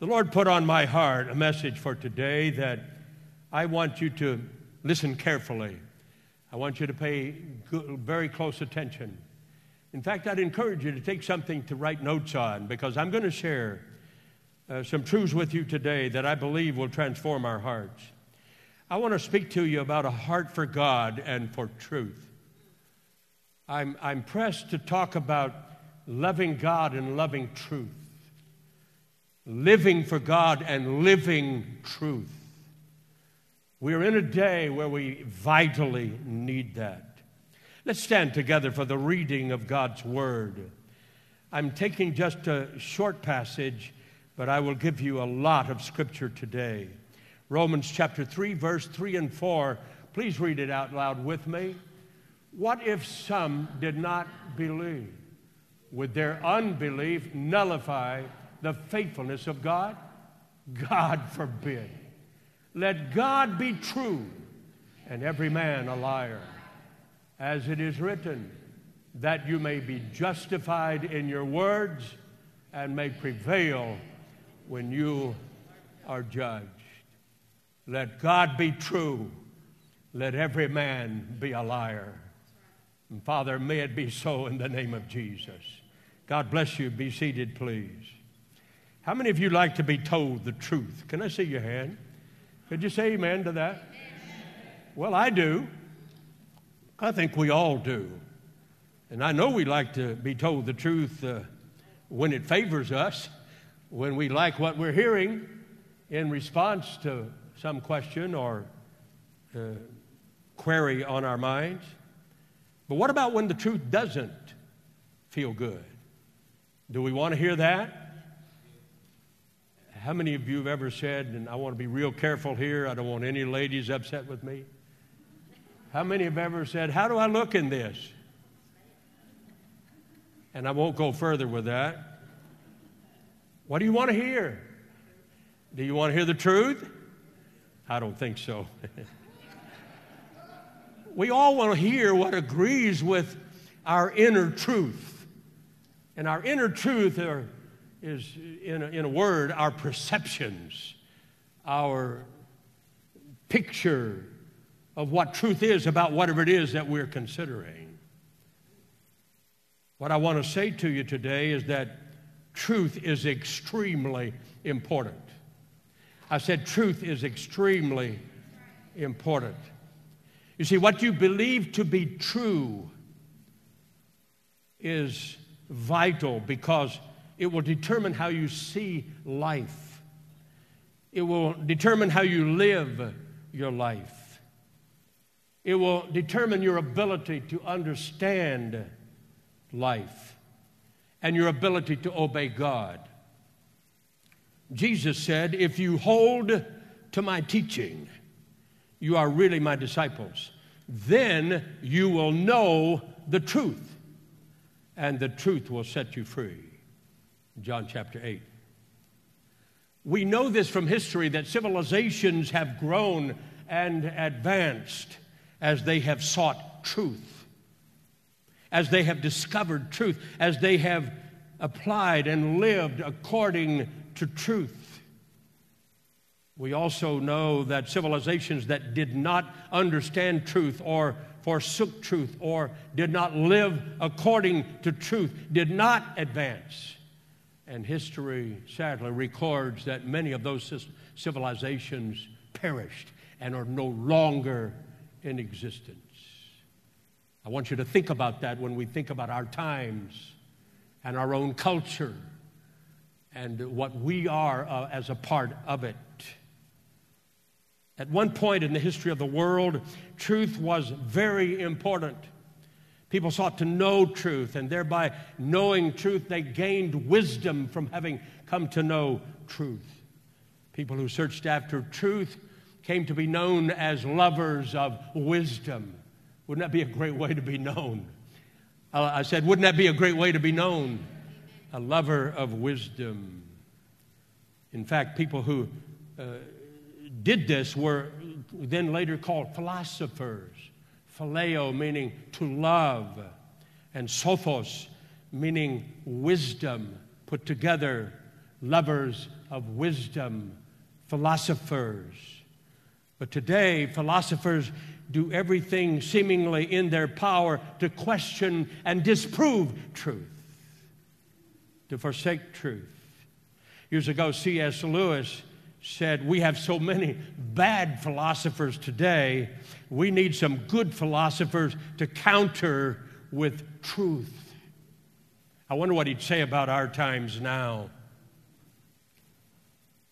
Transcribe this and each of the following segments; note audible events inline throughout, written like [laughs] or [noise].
The Lord put on my heart a message for today that I want you to listen carefully. I want you to pay very close attention. In fact, I'd encourage you to take something to write notes on because I'm going to share uh, some truths with you today that I believe will transform our hearts. I want to speak to you about a heart for God and for truth. I'm, I'm pressed to talk about loving God and loving truth, living for God and living truth. We're in a day where we vitally need that. Let's stand together for the reading of God's Word. I'm taking just a short passage, but I will give you a lot of Scripture today. Romans chapter 3, verse 3 and 4. Please read it out loud with me. What if some did not believe? Would their unbelief nullify the faithfulness of God? God forbid. Let God be true and every man a liar. As it is written, that you may be justified in your words and may prevail when you are judged. Let God be true. Let every man be a liar. And Father, may it be so in the name of Jesus. God bless you. Be seated, please. How many of you like to be told the truth? Can I see your hand? Could you say amen to that? Well, I do. I think we all do. And I know we like to be told the truth uh, when it favors us, when we like what we're hearing in response to some question or uh, query on our minds. But what about when the truth doesn't feel good? Do we want to hear that? How many of you have ever said, and I want to be real careful here, I don't want any ladies upset with me? How many have ever said, How do I look in this? And I won't go further with that. What do you want to hear? Do you want to hear the truth? I don't think so. [laughs] we all want to hear what agrees with our inner truth. And our inner truth are, is, in a, in a word, our perceptions, our picture of what truth is about whatever it is that we're considering. What I want to say to you today is that truth is extremely important. I said truth is extremely important. You see, what you believe to be true is vital because it will determine how you see life. It will determine how you live your life. It will determine your ability to understand life and your ability to obey God. Jesus said, If you hold to my teaching, you are really my disciples. Then you will know the truth, and the truth will set you free. John chapter 8. We know this from history that civilizations have grown and advanced as they have sought truth, as they have discovered truth, as they have applied and lived according to truth. We also know that civilizations that did not understand truth or forsook truth or did not live according to truth did not advance. And history sadly records that many of those civilizations perished and are no longer in existence. I want you to think about that when we think about our times and our own culture and what we are uh, as a part of it. At one point in the history of the world, truth was very important. People sought to know truth, and thereby knowing truth, they gained wisdom from having come to know truth. People who searched after truth came to be known as lovers of wisdom. Wouldn't that be a great way to be known? I said, wouldn't that be a great way to be known? A lover of wisdom. In fact, people who uh, did this were then later called philosophers. Phileo meaning to love, and sophos meaning wisdom put together lovers of wisdom, philosophers. But today, philosophers do everything seemingly in their power to question and disprove truth, to forsake truth. Years ago, C.S. Lewis said, We have so many bad philosophers today, we need some good philosophers to counter with truth. I wonder what he'd say about our times now.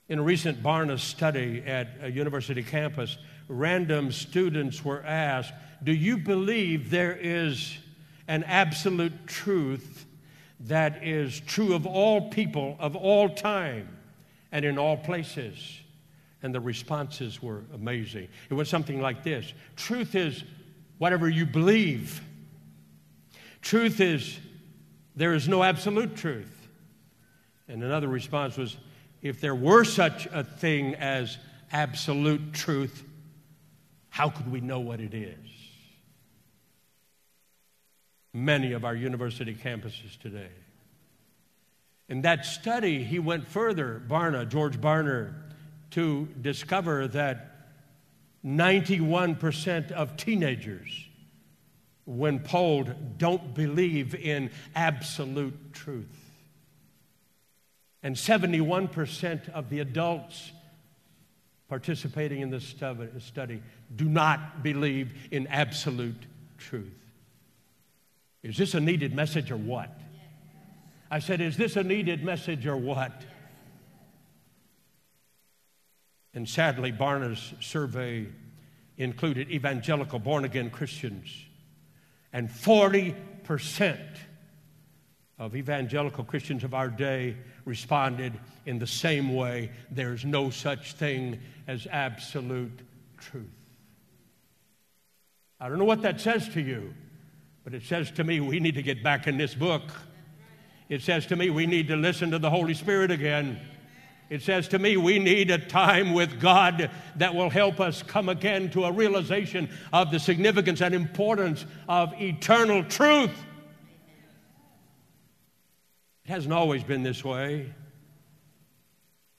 In a recent Barna study at a university campus, random students were asked, Do you believe there is an absolute truth that is true of all people, of all time, and in all places? And the responses were amazing. It was something like this Truth is whatever you believe, truth is there is no absolute truth. And another response was, if there were such a thing as absolute truth, how could we know what it is? Many of our university campuses today. In that study, he went further, Barna, George Barna, to discover that 91% of teenagers, when polled, don't believe in absolute truth. And 71% of the adults participating in this study do not believe in absolute truth. Is this a needed message or what? I said, Is this a needed message or what? And sadly, Barna's survey included evangelical born again Christians, and 40% of evangelical Christians of our day responded in the same way there's no such thing as absolute truth. I don't know what that says to you, but it says to me we need to get back in this book. It says to me we need to listen to the Holy Spirit again. It says to me we need a time with God that will help us come again to a realization of the significance and importance of eternal truth. It hasn't always been this way.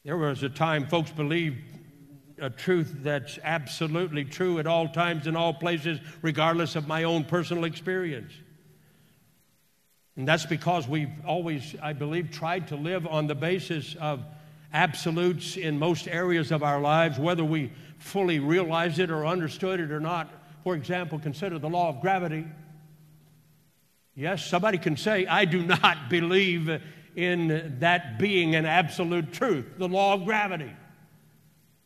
There was a time folks believed a truth that's absolutely true at all times in all places, regardless of my own personal experience. And that's because we've always, I believe, tried to live on the basis of absolutes in most areas of our lives, whether we fully realize it or understood it or not. For example, consider the law of gravity. Yes, somebody can say, I do not [laughs] believe in that being an absolute truth, the law of gravity.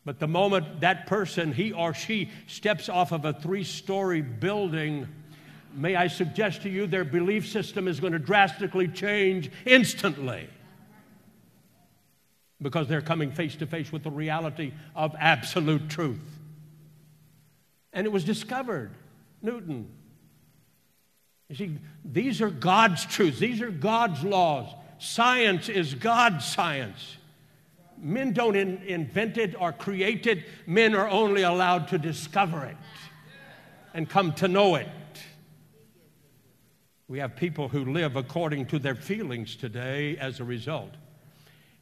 But the moment that person, he or she, steps off of a three story building, may I suggest to you their belief system is going to drastically change instantly because they're coming face to face with the reality of absolute truth. And it was discovered, Newton, you see, these are God's truths, these are God's laws. Science is God's science. Men don't in, invent it or create it, men are only allowed to discover it and come to know it. We have people who live according to their feelings today as a result,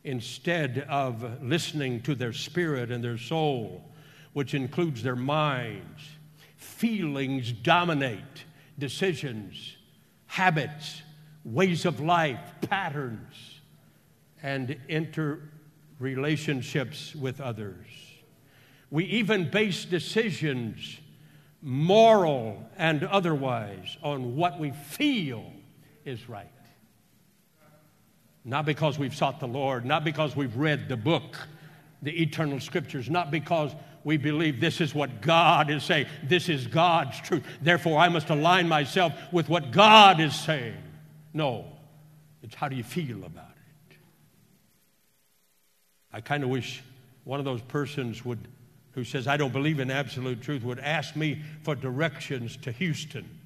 instead of listening to their spirit and their soul, which includes their minds. Feelings dominate decisions, habits, ways of life, patterns, and interrelationships with others. We even base decisions, moral and otherwise, on what we feel is right. Not because we've sought the Lord, not because we've read the book, the eternal scriptures, not because we believe this is what God is saying. This is God's truth. Therefore, I must align myself with what God is saying. No, it's how do you feel about it? I kind of wish one of those persons would, who says, I don't believe in absolute truth, would ask me for directions to Houston.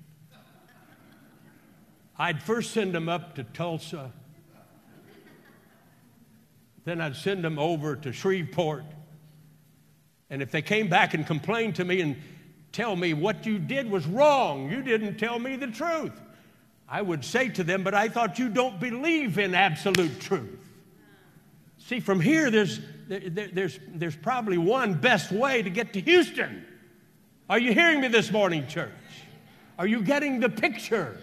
I'd first send them up to Tulsa. Then I'd send them over to Shreveport. And if they came back and complained to me and tell me what you did was wrong, you didn't tell me the truth, I would say to them, But I thought you don't believe in absolute truth. See, from here, there's, there, there's, there's probably one best way to get to Houston. Are you hearing me this morning, church? Are you getting the picture?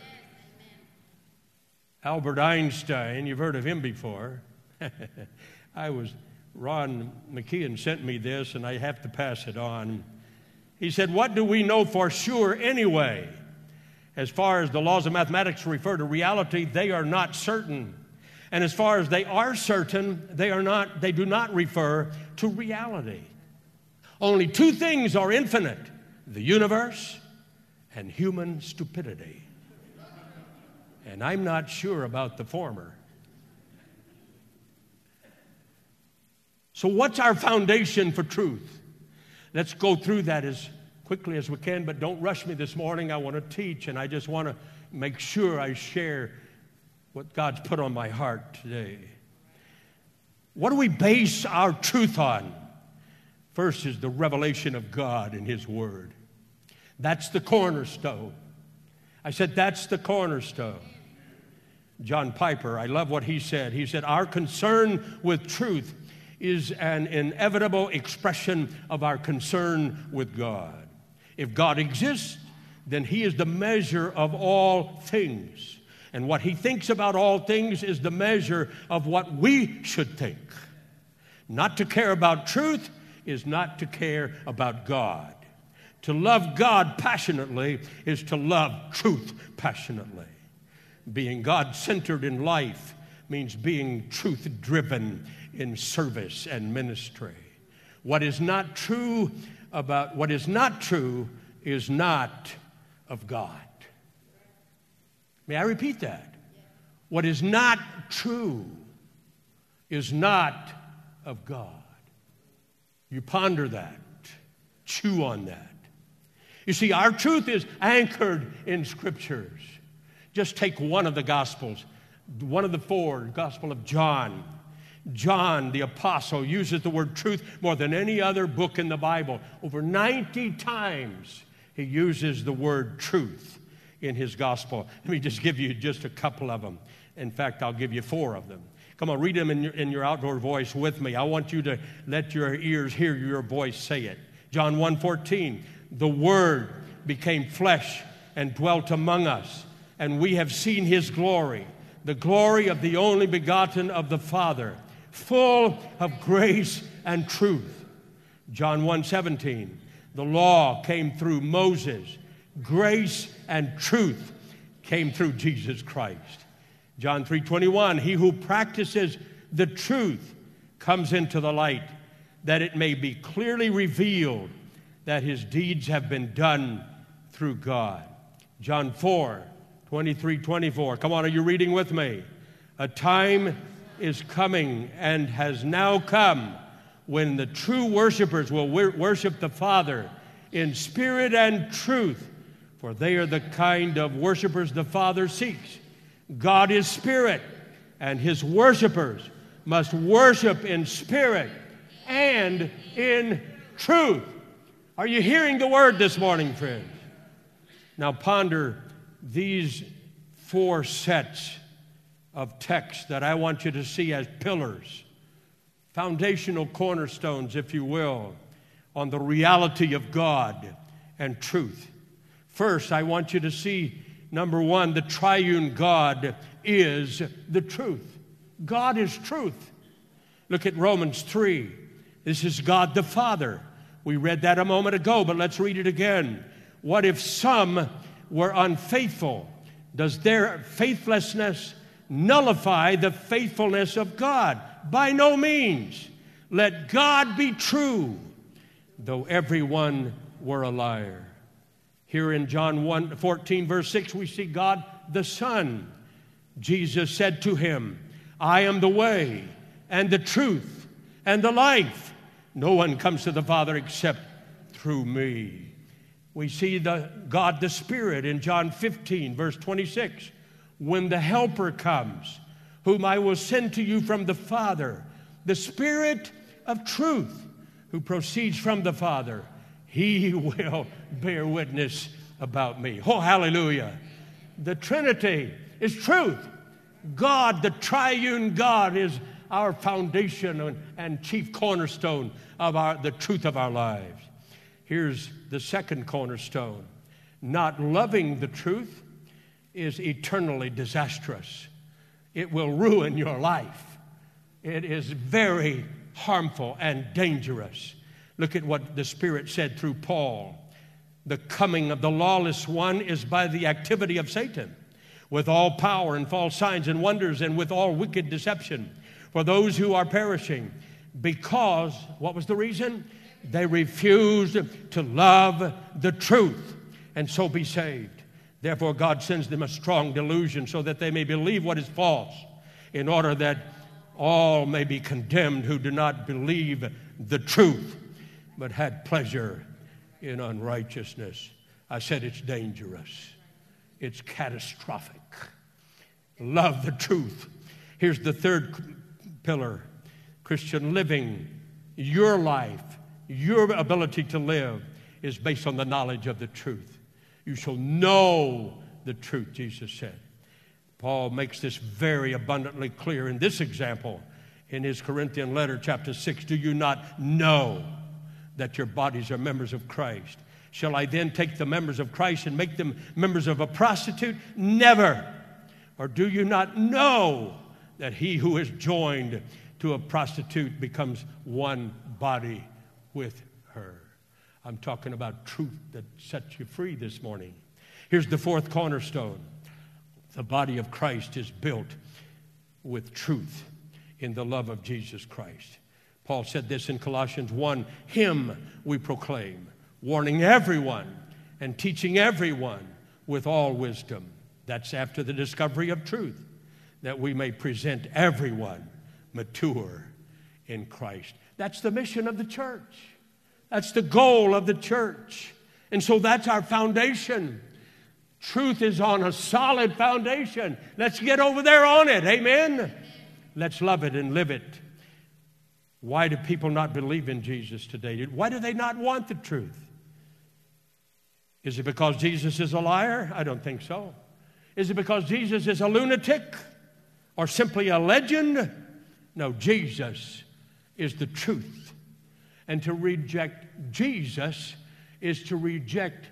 Albert Einstein, you've heard of him before. [laughs] I was, Ron McKeon sent me this, and I have to pass it on. He said, What do we know for sure anyway? As far as the laws of mathematics refer to reality, they are not certain. And as far as they are certain, they are not, they do not refer to reality. Only two things are infinite the universe and human stupidity. And I'm not sure about the former. So, what's our foundation for truth? Let's go through that as quickly as we can, but don't rush me this morning. I want to teach, and I just want to make sure I share what God's put on my heart today. What do we base our truth on? First is the revelation of God in His Word. That's the cornerstone. I said, That's the cornerstone. John Piper, I love what he said. He said, Our concern with truth is an inevitable expression of our concern with God. If God exists, then He is the measure of all things. And what He thinks about all things is the measure of what we should think. Not to care about truth is not to care about God. To love God passionately is to love truth passionately. Being God centered in life means being truth driven in service and ministry. What is not true about what is not true is not of God. May I repeat that? What is not true is not of God. You ponder that, chew on that. You see, our truth is anchored in scriptures. Just take one of the Gospels, one of the four, Gospel of John. John, the apostle, uses the word truth more than any other book in the Bible. Over 90 times he uses the word truth in his gospel. Let me just give you just a couple of them. In fact, I'll give you four of them. Come on, read them in your, in your outdoor voice with me. I want you to let your ears hear your voice say it. John 1:14, the word became flesh and dwelt among us, and we have seen his glory, the glory of the only begotten of the Father, full of grace and truth. John 1:17, the law came through Moses, grace and truth came through Jesus Christ. John 3:21, he who practices the truth comes into the light that it may be clearly revealed that his deeds have been done through God. John 4, 23, 24. Come on, are you reading with me? A time is coming and has now come when the true worshipers will worship the Father in spirit and truth, for they are the kind of worshipers the Father seeks. God is spirit, and his worshipers must worship in spirit and in truth. Are you hearing the word this morning, friends? Now ponder these four sets of texts that I want you to see as pillars, foundational cornerstones, if you will, on the reality of God and truth. First, I want you to see number one, the triune God is the truth. God is truth. Look at Romans 3. This is God the Father. We read that a moment ago, but let's read it again. What if some were unfaithful? Does their faithlessness nullify the faithfulness of God? By no means. Let God be true, though everyone were a liar. Here in John 1 14, verse 6, we see God the Son. Jesus said to him, I am the way and the truth and the life. No one comes to the Father except through me. We see the God the Spirit in John 15, verse 26. When the Helper comes, whom I will send to you from the Father, the Spirit of truth, who proceeds from the Father, he [laughs] will bear witness about me. Oh, hallelujah. The Trinity is truth. God, the triune God, is our foundation and, chief cornerstone of our, the truth of our lives. Here's the second cornerstone not loving the truth is eternally disastrous, it will ruin your life. It is very harmful and dangerous. Look at what the Spirit said through Paul. The coming of the lawless one is by the activity of Satan, with all power and false signs and wonders, and with all wicked deception for those who are perishing. Because, what was the reason? They refused to love the truth and so be saved. Therefore, God sends them a strong delusion so that they may believe what is false, in order that all may be condemned who do not believe the truth, but had pleasure in unrighteousness. I said it's dangerous, it's catastrophic. Love the truth. Here's the third pillar Christian living. Your life, your ability to live is based on the knowledge of the truth. You shall know the truth, Jesus said. Paul makes this very abundantly clear in this example in his Corinthian letter, chapter 6. Do you not know that your bodies are members of Christ? Shall I then take the members of Christ and make them members of a prostitute? Never. Or do you not know that he who is joined to a prostitute becomes one body with? I'm talking about truth that sets you free this morning. Here's the fourth cornerstone the body of Christ is built with truth in the love of Jesus Christ. Paul said this in Colossians 1 Him we proclaim, warning everyone and teaching everyone with all wisdom. That's after the discovery of truth, that we may present everyone mature in Christ. That's the mission of the church. That's the goal of the church. And so that's our foundation. Truth is on a solid foundation. Let's get over there on it. Amen. Let's love it and live it. Why do people not believe in Jesus today? Why do they not want the truth? Is it because Jesus is a liar? I don't think so. Is it because Jesus is a lunatic or simply a legend? No, Jesus is the truth. And to reject Jesus is to reject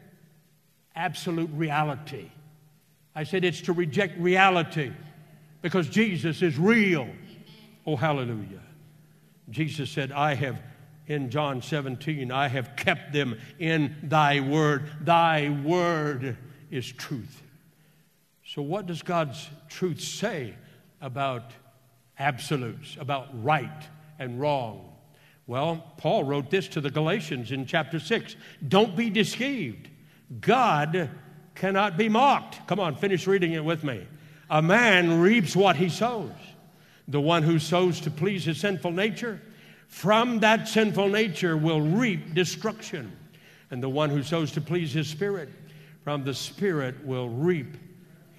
absolute reality. I said it's to reject reality because Jesus is real. Oh, hallelujah. Jesus said, I have, in John 17, I have kept them in thy word. Thy word is truth. So, what does God's truth say about absolutes, about right and wrong? Well, Paul wrote this to the Galatians in chapter 6 Don't be deceived. God cannot be mocked. Come on, finish reading it with me. A man reaps what he sows. The one who sows to please his sinful nature, from that sinful nature will reap destruction. And the one who sows to please his spirit, from the spirit will reap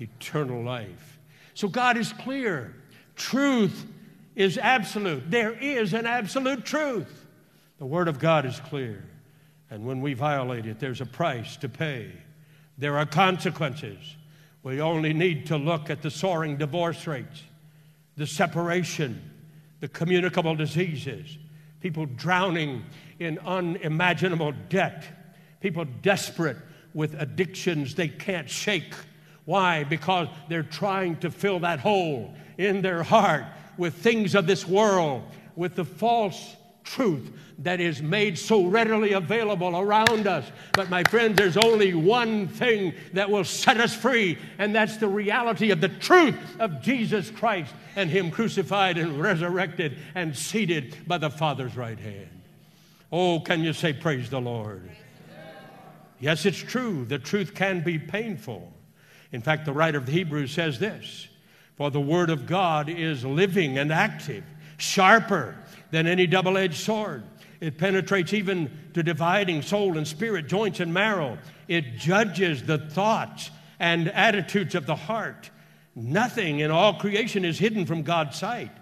eternal life. So God is clear. Truth is absolute. There is an absolute truth. The Word of God is clear. And when we violate it, there's a price to pay. There are consequences. We only need to look at the soaring divorce rates, the separation, the communicable diseases, people drowning in unimaginable debt, people desperate with addictions they can't shake. Why? Because they're trying to fill that hole in their heart with things of this world, with the false truth that is made so readily available around us. But, my friends, there's only one thing that will set us free, and that's the reality of the truth of Jesus Christ and Him crucified and resurrected and seated by the Father's right hand. Oh, can you say, Praise the Lord? Yes, it's true. The truth can be painful. In fact, the writer of Hebrews says this For the Word of God is living and active, sharper than any double edged sword. It penetrates even to dividing soul and spirit, joints and marrow. It judges the thoughts and attitudes of the heart. Nothing in all creation is hidden from God's sight.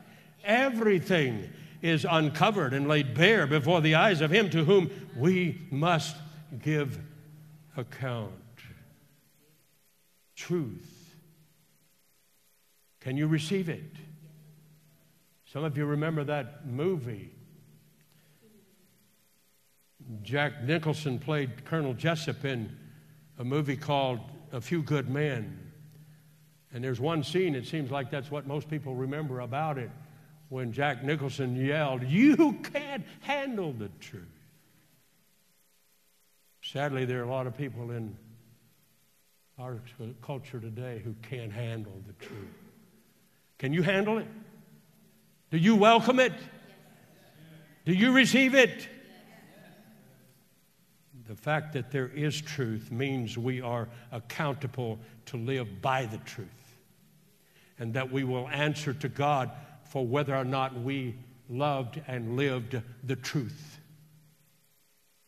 Everything is uncovered and laid bare before the eyes of Him to whom we must give account. Truth. Can you receive it? Some of you remember that movie. Jack Nicholson played Colonel Jessup in a movie called A Few Good Men. And there's one scene, it seems like that's what most people remember about it, when Jack Nicholson yelled, You can't handle the truth. Sadly, there are a lot of people in our culture today who can't handle the truth. Can you handle it? Do you welcome it? Do you receive it? The fact that there is truth means we are accountable to live by the truth and that we will answer to God for whether or not we loved and lived the truth.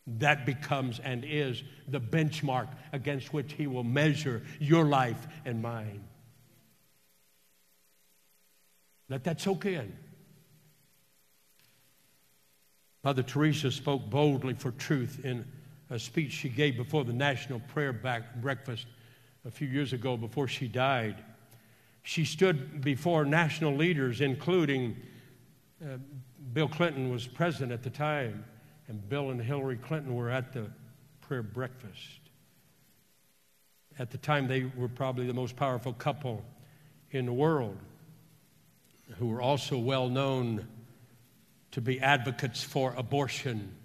That becomes and is the benchmark against which He will measure your life and mine. Let that soak in. Mother Teresa spoke boldly for truth in a speech she gave before the National Prayer Breakfast a few years ago before she died. She stood before national leaders, including uh, Bill Clinton was president at the time, and Bill and Hillary Clinton were at the prayer breakfast. At the time, they were probably the most powerful couple in the world who were also well known to be advocates for abortion.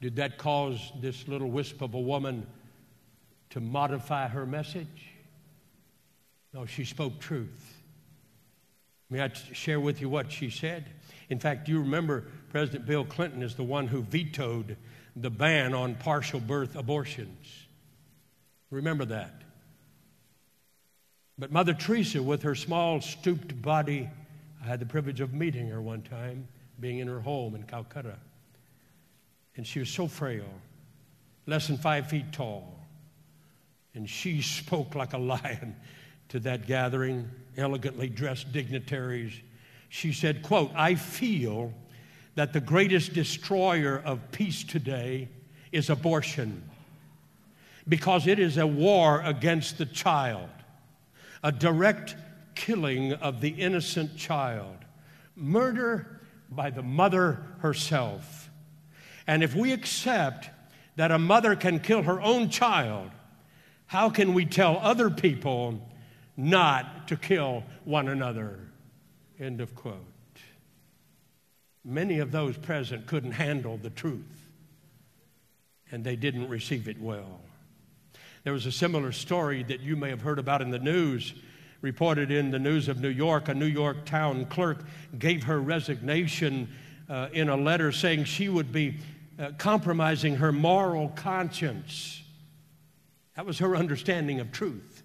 Did that cause this little wisp of a woman to modify her message? No, she spoke truth. May I share with you what she said? In fact, do you remember President Bill Clinton is the one who vetoed the ban on partial birth abortions. Remember that. But Mother Teresa, with her small, stooped body, I had the privilege of meeting her one time, being in her home in Calcutta. And she was so frail, less than five feet tall. And she spoke like a lion to that gathering, elegantly dressed dignitaries. She said, quote, I feel that the greatest destroyer of peace today is abortion because it is a war against the child, a direct killing of the innocent child, murder by the mother herself. And if we accept that a mother can kill her own child, how can we tell other people not to kill one another? End of quote. Many of those present couldn't handle the truth, and they didn't receive it well. There was a similar story that you may have heard about in the news reported in the News of New York, a New York town clerk gave her resignation uh, in a letter saying she would be uh, compromising her moral conscience. That was her understanding of truth.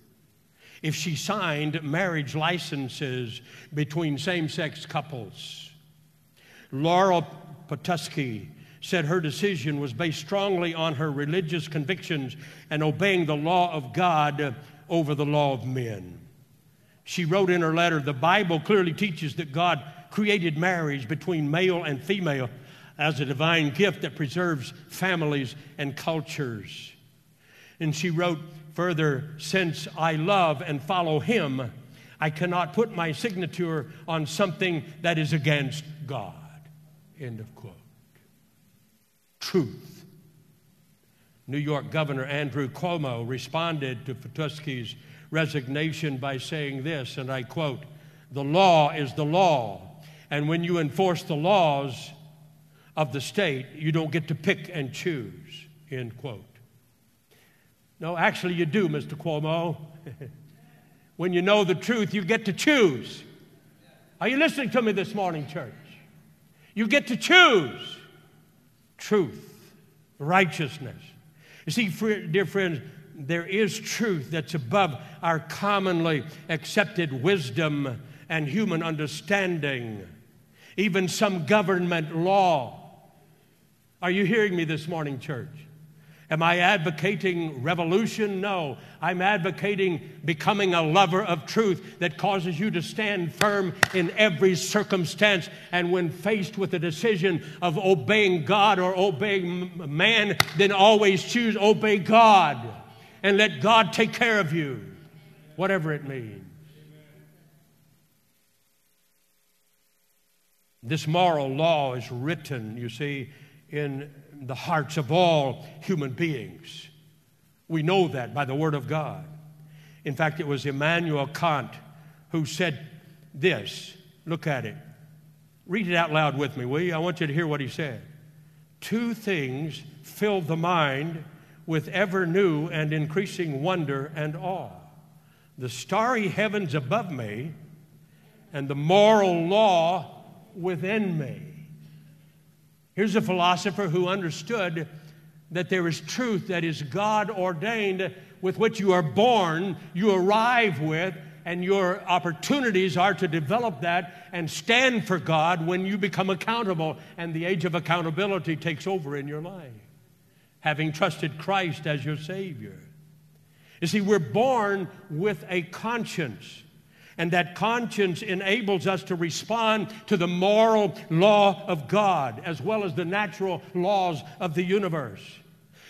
If she signed marriage licenses between same sex couples, Laurel Potusky said her decision was based strongly on her religious convictions and obeying the law of God over the law of men. She wrote in her letter The Bible clearly teaches that God created marriage between male and female as a divine gift that preserves families and cultures. And she wrote further Since I love and follow Him, I cannot put my signature on something that is against God. End of quote. Truth. New York Governor Andrew Cuomo responded to Potusky's resignation by saying this, and I quote The law is the law, and when you enforce the laws of the state, you don't get to pick and choose, end quote. No, actually, you do, Mr. Cuomo. [laughs] when you know the truth, you get to choose. Are you listening to me this morning, church? You get to choose truth, righteousness. You see, dear friends, there is truth that's above our commonly accepted wisdom and human understanding, even some government law. Are you hearing me this morning, church? Am I advocating revolution? No. I'm advocating becoming a lover of truth that causes you to stand firm in every circumstance. And when faced with the decision of obeying God or obeying man, then always choose obey God and let God take care of you, whatever it means. This moral law is written, you see, in the hearts of all human beings. We know that by the Word of God. In fact, it was Immanuel Kant who said this. Look at it. Read it out loud with me, will you? I want you to hear what he said. Two things fill the mind with ever new and increasing wonder and awe the starry heavens above me and the moral law within me. Here's a philosopher who understood that there is truth that is God ordained with which you are born, you arrive with, and your opportunities are to develop that and stand for God when you become accountable and the age of accountability takes over in your life, having trusted Christ as your Savior. You see, we're born with a conscience. And that conscience enables us to respond to the moral law of God as well as the natural laws of the universe.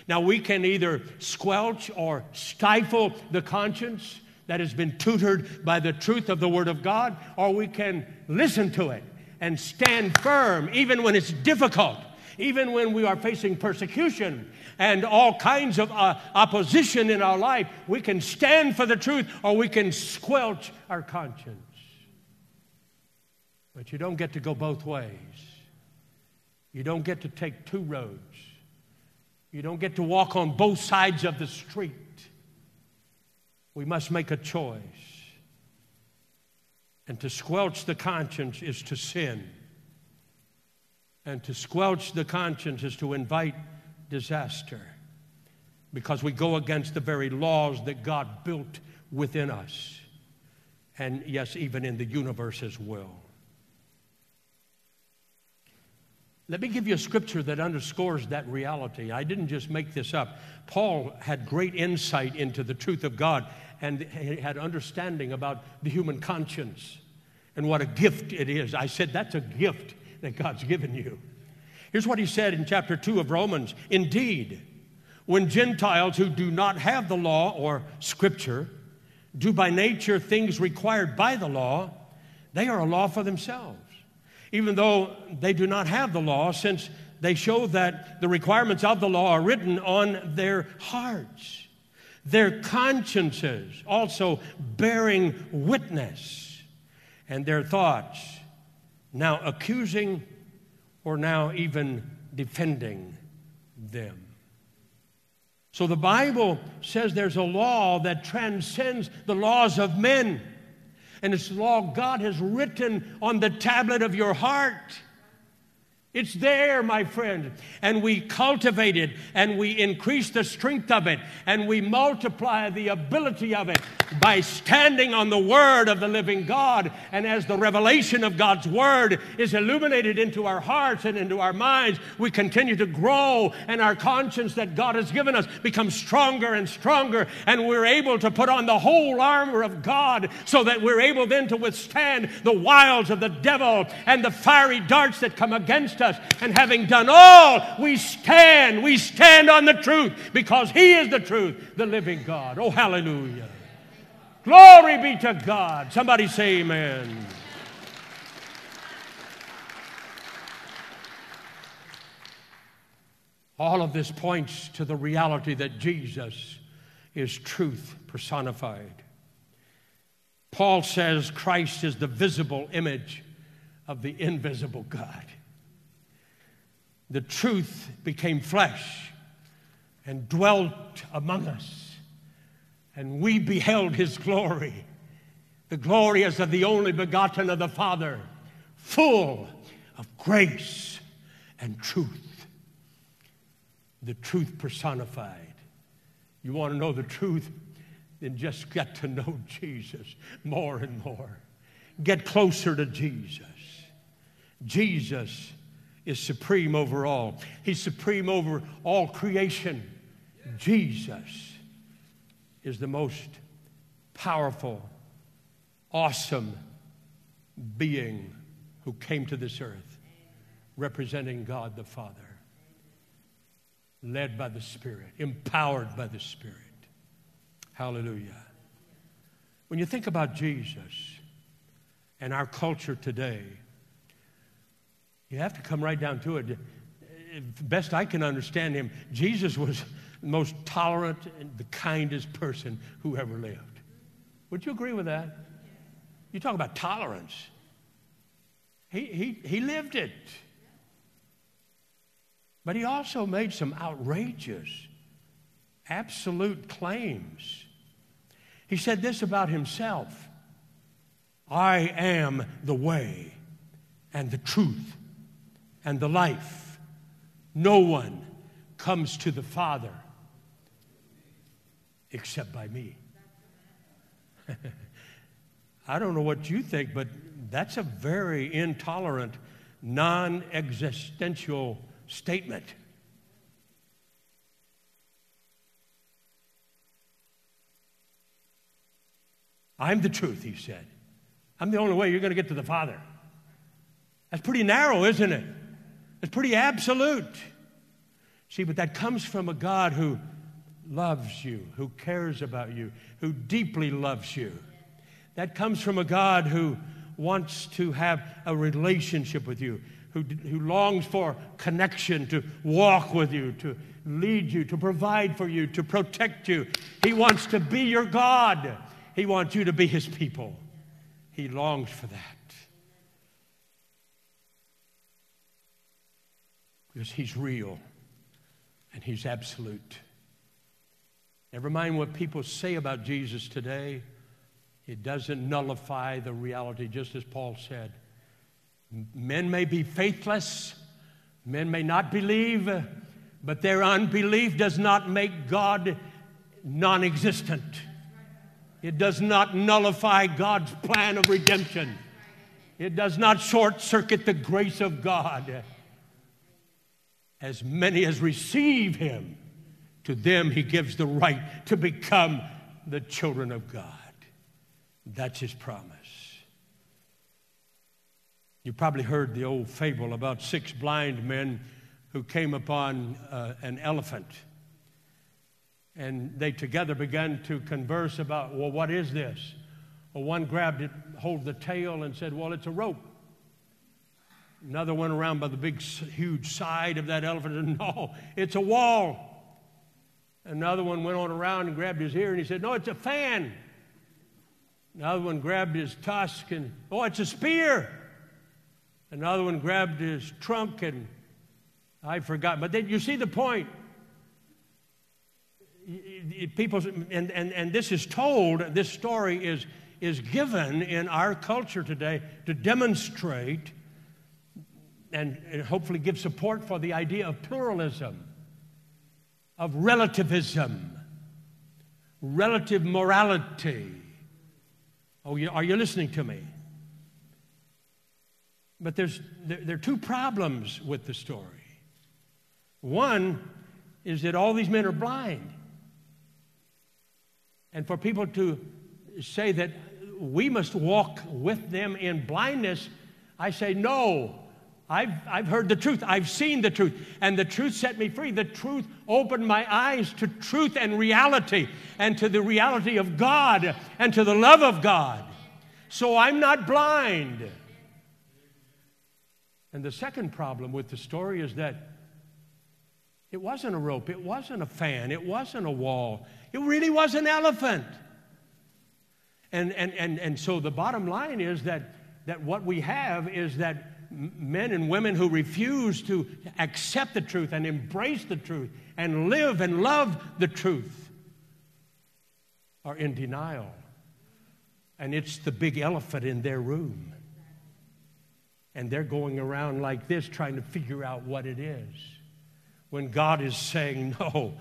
Now, we can either squelch or stifle the conscience that has been tutored by the truth of the Word of God, or we can listen to it and stand firm even when it's difficult, even when we are facing persecution and all kinds of uh, opposition in our life. We can stand for the truth or we can squelch our conscience. But you don't get to go both ways. You don't get to take two roads. You don't get to walk on both sides of the street. We must make a choice. And to squelch the conscience is to sin. And to squelch the conscience is to invite disaster because we go against the very laws that God built within us. And yes, even in the universe as well. Let me give you a scripture that underscores that reality. I didn't just make this up. Paul had great insight into the truth of God and he had understanding about the human conscience and what a gift it is. I said, that's a gift that God's given you. Here's what he said in chapter 2 of Romans. Indeed, when Gentiles who do not have the law or scripture do by nature things required by the law, they are a law for themselves. Even though they do not have the law, since they show that the requirements of the law are written on their hearts, their consciences also bearing witness, and their thoughts now accusing or now even defending them. So the Bible says there's a law that transcends the laws of men and it's the law God has written on the tablet of your heart. It's there, my friend. And we cultivate it and we increase the strength of it and we multiply the ability of it by standing on the Word of the living God. And as the revelation of God's Word is illuminated into our hearts and into our minds, we continue to grow and our conscience that God has given us becomes stronger and stronger. And we're able to put on the whole armor of God so that we're able then to withstand the wiles of the devil and the fiery darts that come against us us. And having done all, we stand. We stand on the truth because He is the truth, the living God. Oh, hallelujah. Glory be to God. Somebody say amen. All of this points to the reality that Jesus is truth personified. Paul says Christ is the visible image of the invisible God the truth became flesh and dwelt among us, and we beheld his glory. The glory as of the only begotten of the Father, full of grace and truth. The truth personified. You want to know the truth? Then just get to know [laughs] Jesus more and more. Get closer to Jesus. Jesus is supreme over all. He's supreme over all creation. Jesus is the most powerful, awesome being who came to this earth, representing God the Father, led by the Spirit, empowered by the Spirit. Hallelujah. When you think about Jesus and our culture today, You have to come right down to it. Best I can understand him, Jesus was the most tolerant and the kindest person who ever lived. Would you agree with that? You talk about tolerance. He, he, he lived it. But he also made some outrageous, absolute claims. He said this about himself I am the way and the truth and the life. No one comes to the Father except by me. [laughs] I don't know what you think, but that's a very intolerant, non existential statement. I'm the truth, he said. I'm the only way you're going to get to the Father. That's pretty narrow, isn't it? It's pretty absolute. See, but that comes from a God who loves you, who cares about you, who deeply loves you. That comes from a God who wants to have a relationship with you, who, who longs for connection, to walk with you, to lead you, to provide for you, to protect you. He wants to be your God. He wants you to be his people. He longs for that. Because he's real and he's absolute. Never mind what people say about Jesus today, it doesn't nullify the reality, just as Paul said. Men may be faithless, men may not believe, but their unbelief does not make God non existent. It does not nullify God's plan of redemption. It does not short circuit the grace of God. As many as receive Him, to them He gives the right to become the children of God. That's His promise. You probably heard the old fable about six blind men who came upon uh, an elephant and they together began to converse about, well, what is this? Well, one grabbed it, hold the tail, and said, well, it's a rope. Another went around by the big, huge side of that elephant and [laughs] no, it's a wall. Another one went on around and grabbed his ear and he said, no, it's a fan. Another one grabbed his tusk and, oh, it's a spear. Another one grabbed his trunk and I forgot. But then you see the point people, and, and, and this is told, this story is, is given in our culture today to demonstrate and, hopefully give support for the idea of pluralism, of relativism, relative morality. Oh, are you listening to me? But there's, there, there are two problems with the story. One is that all these men are blind. And for people to say that we must walk with them in blindness, I say, no. I've, I've heard the truth. I've seen the truth. And the truth set me free. The truth opened my eyes to truth and reality and to the reality of God and to the love of God. So I'm not blind. And the second problem with the story is that it wasn't a rope, it wasn't a fan, it wasn't a wall, it really was an elephant. And, and, and, and so the bottom line is that, that what we have is that men and women who refuse to accept the truth and embrace the truth and live and love the truth are in denial. And it's the big elephant in their room. And they're going around like this trying to figure out what it is. When God is saying, no,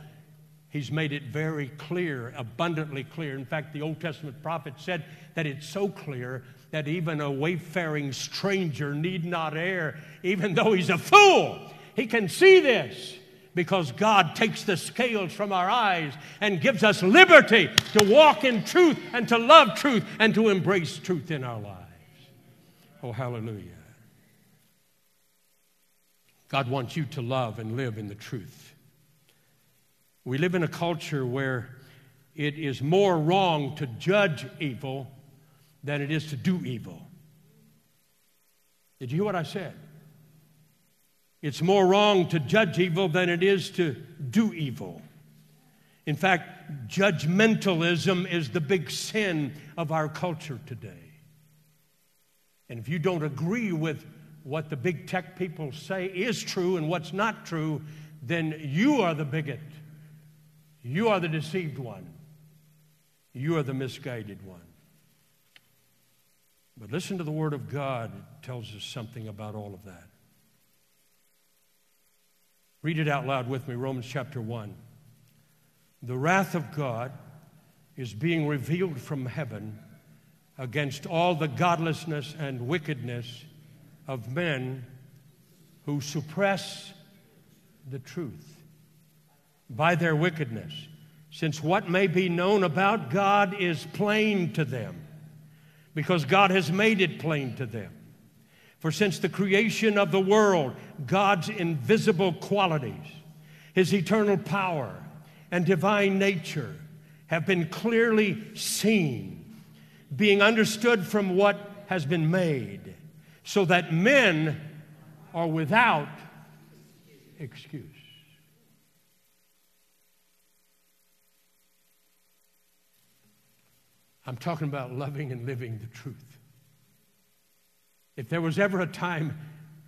He's made it very clear, abundantly clear. In fact, the Old Testament prophet said that it's so clear that even a wayfaring stranger need not err, even though he's a fool. He can see this because God takes the scales from our eyes and gives us liberty to walk in truth and to love truth and to embrace truth in our lives. Oh, hallelujah. God wants you to love and live in the truth. We live in a culture where it is more wrong to judge evil than it is to do evil. Did you hear what I said? It's more wrong to judge evil than it is to do evil. In fact, judgmentalism is the big sin of our culture today. And if you don't agree with what the big tech people say is true and what's not true, then you are the bigot. You are the deceived one. You are the misguided one. But listen to the Word of God. It tells us something about all of that. Read it out loud with me Romans chapter 1. The wrath of God is being revealed from heaven against all the godlessness and wickedness of men who suppress the truth by their wickedness, since what may be known about God is plain to them, because God has made it plain to them. For since the creation of the world, God's invisible qualities, his eternal power, and divine nature have been clearly seen, being understood from what has been made, so that men are without excuse. I'm talking about loving and living the truth. If there was ever a time,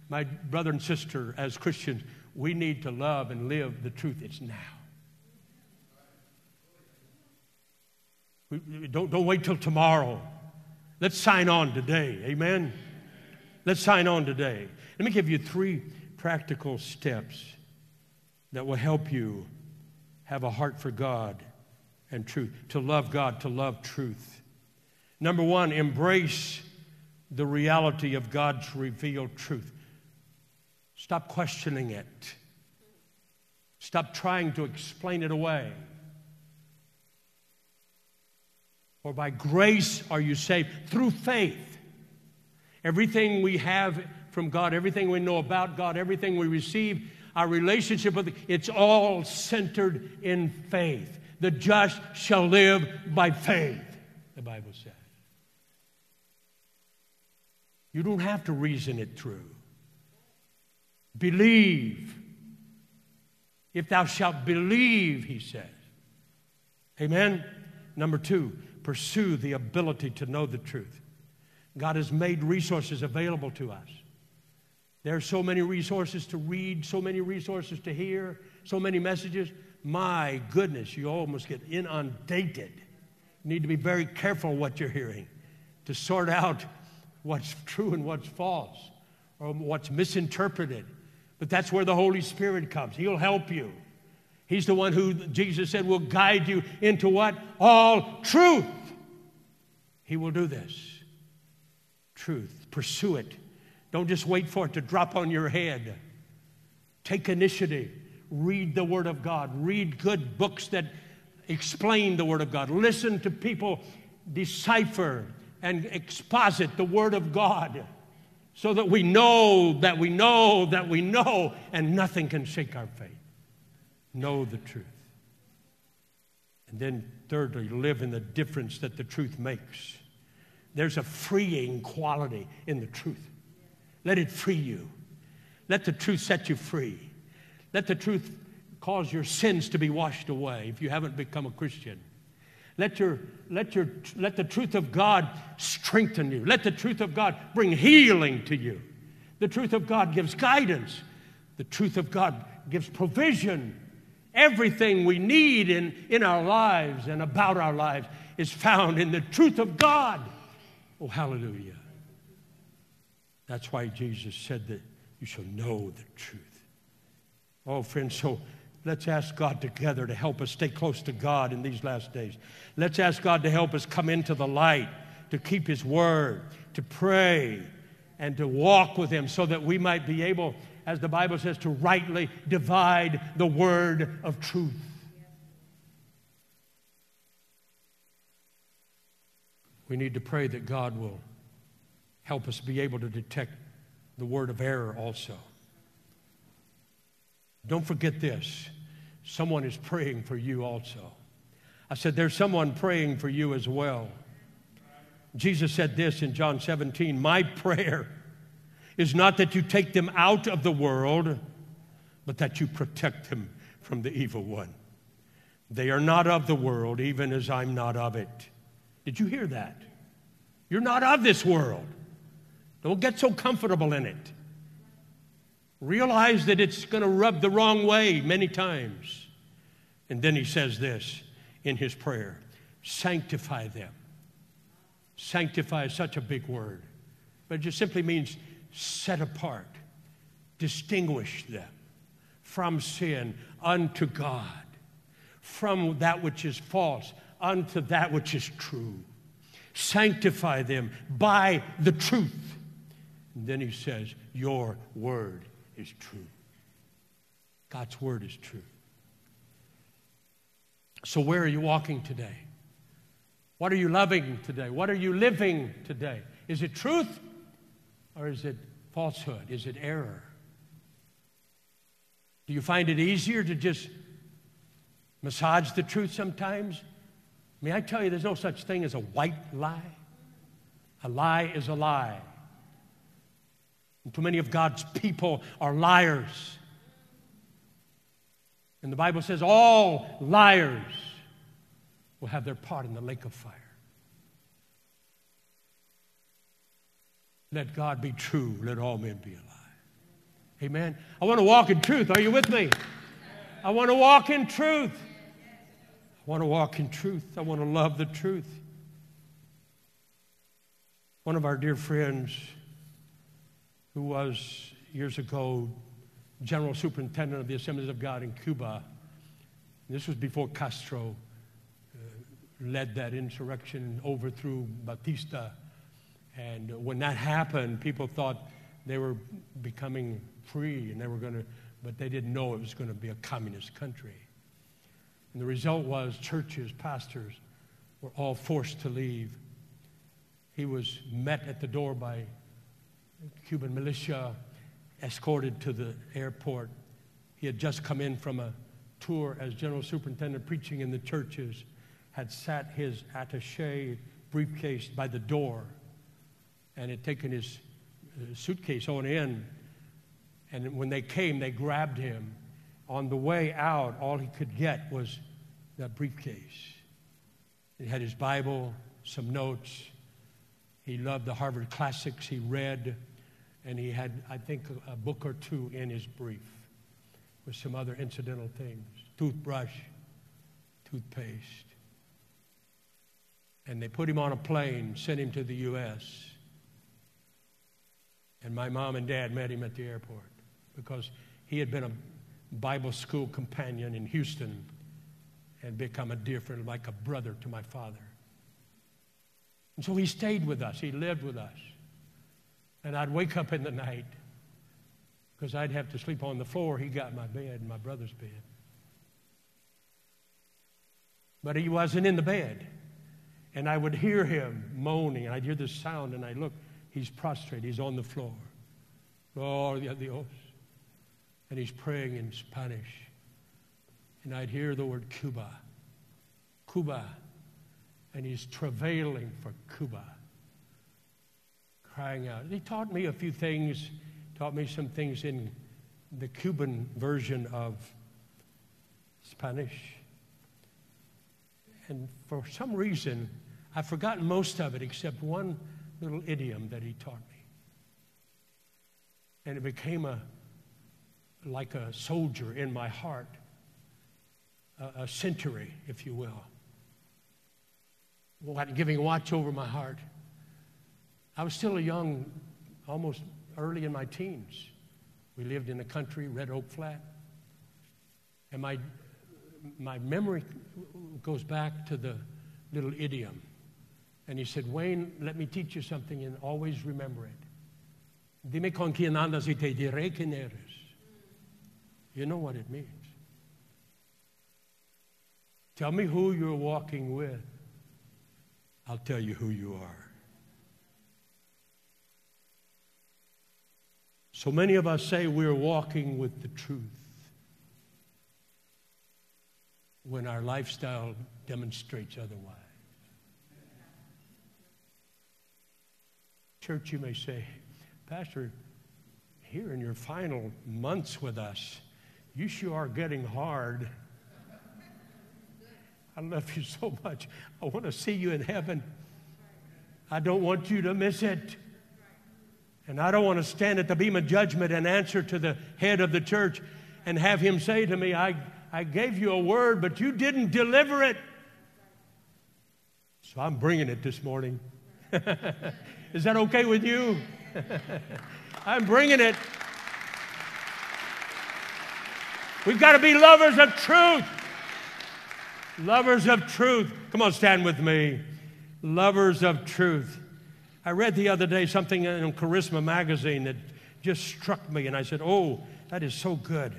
my brother and sister, as Christians, we need to love and live the truth, it's now. Don't, don't wait till tomorrow. Let's sign on today. Amen? Let's sign on today. Let me give you three practical steps that will help you have a heart for God and truth, to love God, to love truth. Number one, embrace the reality of God's revealed truth. Stop questioning it. Stop trying to explain it away. For by grace are you saved through faith. Everything we have from God, everything we know about God, everything we receive, our relationship with it's all centered in faith. The just shall live by faith, the Bible says. You don't have to reason it through. Believe. If thou shalt believe, he says. Amen. Number two, pursue the ability to know the truth. God has made resources available to us. There are so many resources to read, so many resources to hear, so many messages. My goodness, you almost get inundated. You need to be very careful what you're hearing to sort out what's true and what's false or what's misinterpreted. But that's where the Holy Spirit comes. He'll help you. He's the one who Jesus said will guide you into what? All truth. He will do this. Truth. Pursue it. Don't just wait for it to drop on your head. Take initiative. Read the Word of God. Read good books that explain the Word of God. Listen to people decipher and exposit the Word of God so that we know that we know that we know, and nothing can shake our faith. Know the truth. And then, thirdly, live in the difference that the truth makes. There's a freeing quality in the truth. Let it free you. Let the truth set you free. Let the truth cause your sins to be washed away if you haven't become a Christian. Let, your, let, your, let the truth of God strengthen you. Let the truth of God bring healing to you. The truth of God gives guidance. The truth of God gives provision. Everything we need in, in our lives and about our lives is found in the truth of God. Oh, hallelujah. That's why Jesus said that you shall know the truth. Oh, friends, so let's ask God together to help us stay close to God in these last days. Let's ask God to help us come into the light, to keep His word, to pray, and to walk with Him so that we might be able, as the Bible says, to rightly divide the word of truth. We need to pray that God will help us be able to detect the word of error also. Don't forget this someone is praying for you also. I said, There's someone praying for you as well. Jesus said this in John 17 My prayer is not that you take them out of the world, but that you protect them from the evil one. They are not of the world, even as I'm not of it. Did you hear that? You're not of this world. Don't get so comfortable in it. Realize that it's going to rub the wrong way many times. And then he says this in his prayer sanctify them. Sanctify is such a big word, but it just simply means set apart, distinguish them from sin unto God, from that which is false unto that which is true. Sanctify them by the truth. And then he says, Your word is true. God's word is true. So, where are you walking today? What are you loving today? What are you living today? Is it truth or is it falsehood? Is it error? Do you find it easier to just massage the truth sometimes? May I tell you, there's no such thing as a white lie. A lie is a lie. And too many of God's people are liars. And the Bible says all liars will have their part in the lake of fire. Let God be true, let all men be alive. Amen. I want to walk in truth. Are you with me? I want to walk in truth. I want to walk in truth. I want to love the truth. One of our dear friends, who was years ago general superintendent of the Assemblies of God in Cuba, this was before Castro uh, led that insurrection overthrew Batista. And when that happened, people thought they were becoming free and they were going to, but they didn't know it was going to be a communist country. And the result was churches, pastors were all forced to leave. He was met at the door by Cuban militia, escorted to the airport. He had just come in from a tour as general superintendent preaching in the churches, had sat his attache briefcase by the door and had taken his uh, suitcase on in and when they came, they grabbed him. On the way out, all he could get was that briefcase. He had his Bible, some notes. He loved the Harvard classics he read, and he had, I think, a, book or two in his brief with some other incidental things toothbrush, toothpaste. And they put him on a plane, sent him to the U.S. And my mom and dad met him at the airport because he had been a Bible school companion in Houston and become a dear friend, like a brother to my father. And so he stayed with us, he lived with us. And I'd wake up in the night because I'd have to sleep on the floor. He got my bed, my brother's bed. But he wasn't in the bed. And I would hear him moaning, and I'd hear the sound, and I'd look, he's prostrate, he's on the floor. Oh, Dios and he's praying in Spanish. And I'd hear the word Cuba, Cuba, and he's travailing for Cuba, crying out. He taught me a few things, taught me some things in the Cuban version of Spanish. And for some reason, I've forgotten most of it except one little idiom that he taught me. And it became a like a soldier in my heart, a, a century, if you will, giving watch over my heart. I was still a young, almost early in my teens. We lived in the country, Red Oak Flat. And my, my memory goes back to the little idiom. And he said, Wayne, let me teach you something and always remember it. Dime con quien andas y te diré quién eres. You know what it means. Tell me who you're walking with. I'll tell you who you are. So many of us say we're walking with the truth when our lifestyle demonstrates otherwise. Church, you may say, Pastor, here in your final months with us, you sure are getting hard. I love you so much. I want to see you in heaven. I don't want you to miss it. And I don't want to stand at the beam of judgment and answer to the head of the church and have him say to me, I, I gave you a word, but you didn't deliver it. So I'm bringing it this morning. [laughs] Is that okay with you? [laughs] I'm bringing it. We've got to be lovers of truth. Lovers of truth. Come on, stand with me. Lovers of truth. I read the other day something in Charisma magazine that just struck me, and I said, Oh, that is so good.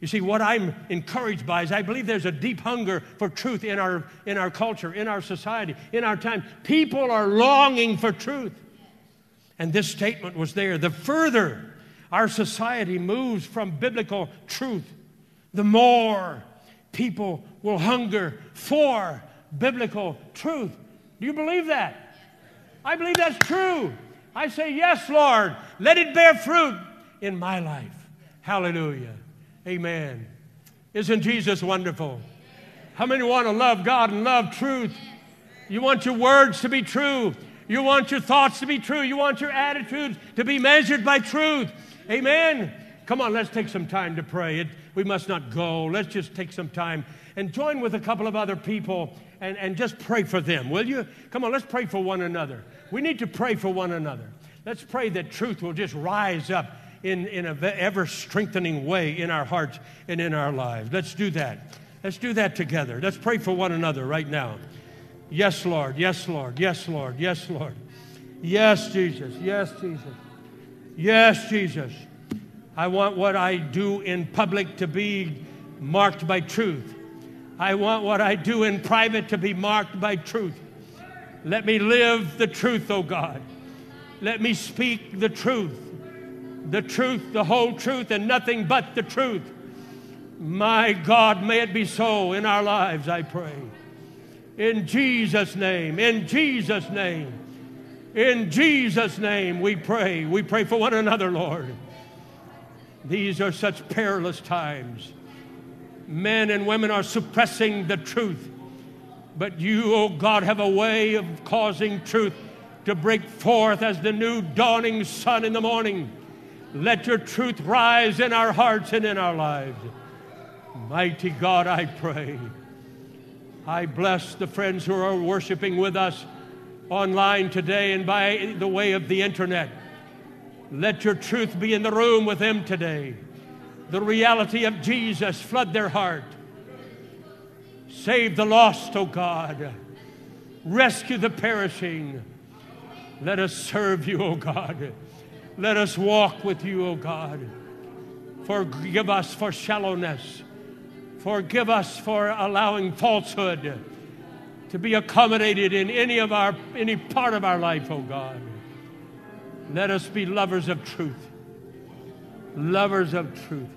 You see, what I'm encouraged by is I believe there's a deep hunger for truth in our, in our culture, in our society, in our time. People are longing for truth. And this statement was there. The further our society moves from biblical truth, the more people will hunger for biblical truth. Do you believe that? I believe that's true. I say, Yes, Lord, let it bear fruit in my life. Hallelujah. Amen. Isn't Jesus wonderful? How many want to love God and love truth? You want your words to be true. You want your thoughts to be true. You want your attitudes to be measured by truth. Amen. Come on, let's take some time to pray. It, we must not go. Let's just take some time and join with a couple of other people and, and just pray for them, will you? Come on, let's pray for one another. We need to pray for one another. Let's pray that truth will just rise up in, in an ever strengthening way in our hearts and in our lives. Let's do that. Let's do that together. Let's pray for one another right now. Yes, Lord. Yes, Lord. Yes, Lord. Yes, Lord. Yes, Jesus. Yes, Jesus. Yes, Jesus. I want what I do in public to be marked by truth. I want what I do in private to be marked by truth. Let me live the truth, O oh God. Let me speak the truth the truth, the whole truth, and nothing but the truth. My God, may it be so in our lives, I pray. In Jesus' name, in Jesus' name, in Jesus' name, we pray. We pray for one another, Lord. These are such perilous times. Men and women are suppressing the truth. But you, oh God, have a way of causing truth to break forth as the new dawning sun in the morning. Let your truth rise in our hearts and in our lives. Mighty God, I pray. I bless the friends who are worshiping with us online today and by the way of the internet. Let your truth be in the room with them today. The reality of Jesus flood their heart. Save the lost, O oh God. Rescue the perishing. Let us serve you, O oh God. Let us walk with you, O God. Forgive us for shallowness. Forgive us for allowing falsehood to be accommodated in any of our any part of our life, O God. Let us be lovers of truth. Lovers of truth.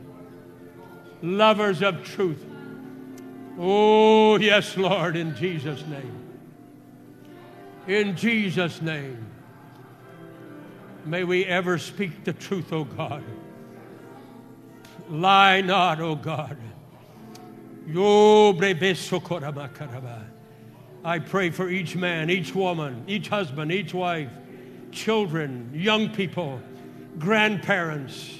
Lovers of truth. Oh, yes, Lord, in Jesus' name. In Jesus' name. May we ever speak the truth, O God. Lie not, O God. I pray for each man, each woman, each husband, each wife, children, young people, grandparents,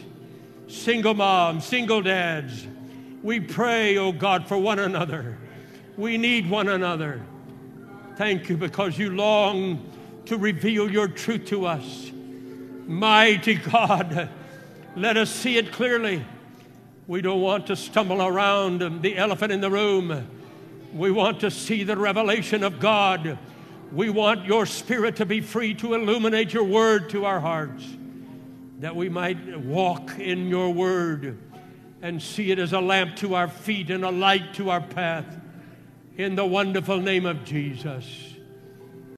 single moms, single dads. We pray, oh God, for one another. We need one another. Thank you because you long to reveal your truth to us. Mighty God, let us see it clearly. We don't want to stumble around the elephant in the room. We want to see the revelation of God. We want your spirit to be free to illuminate your word to our hearts, that we might walk in your word and see it as a lamp to our feet and a light to our path. In the wonderful name of Jesus.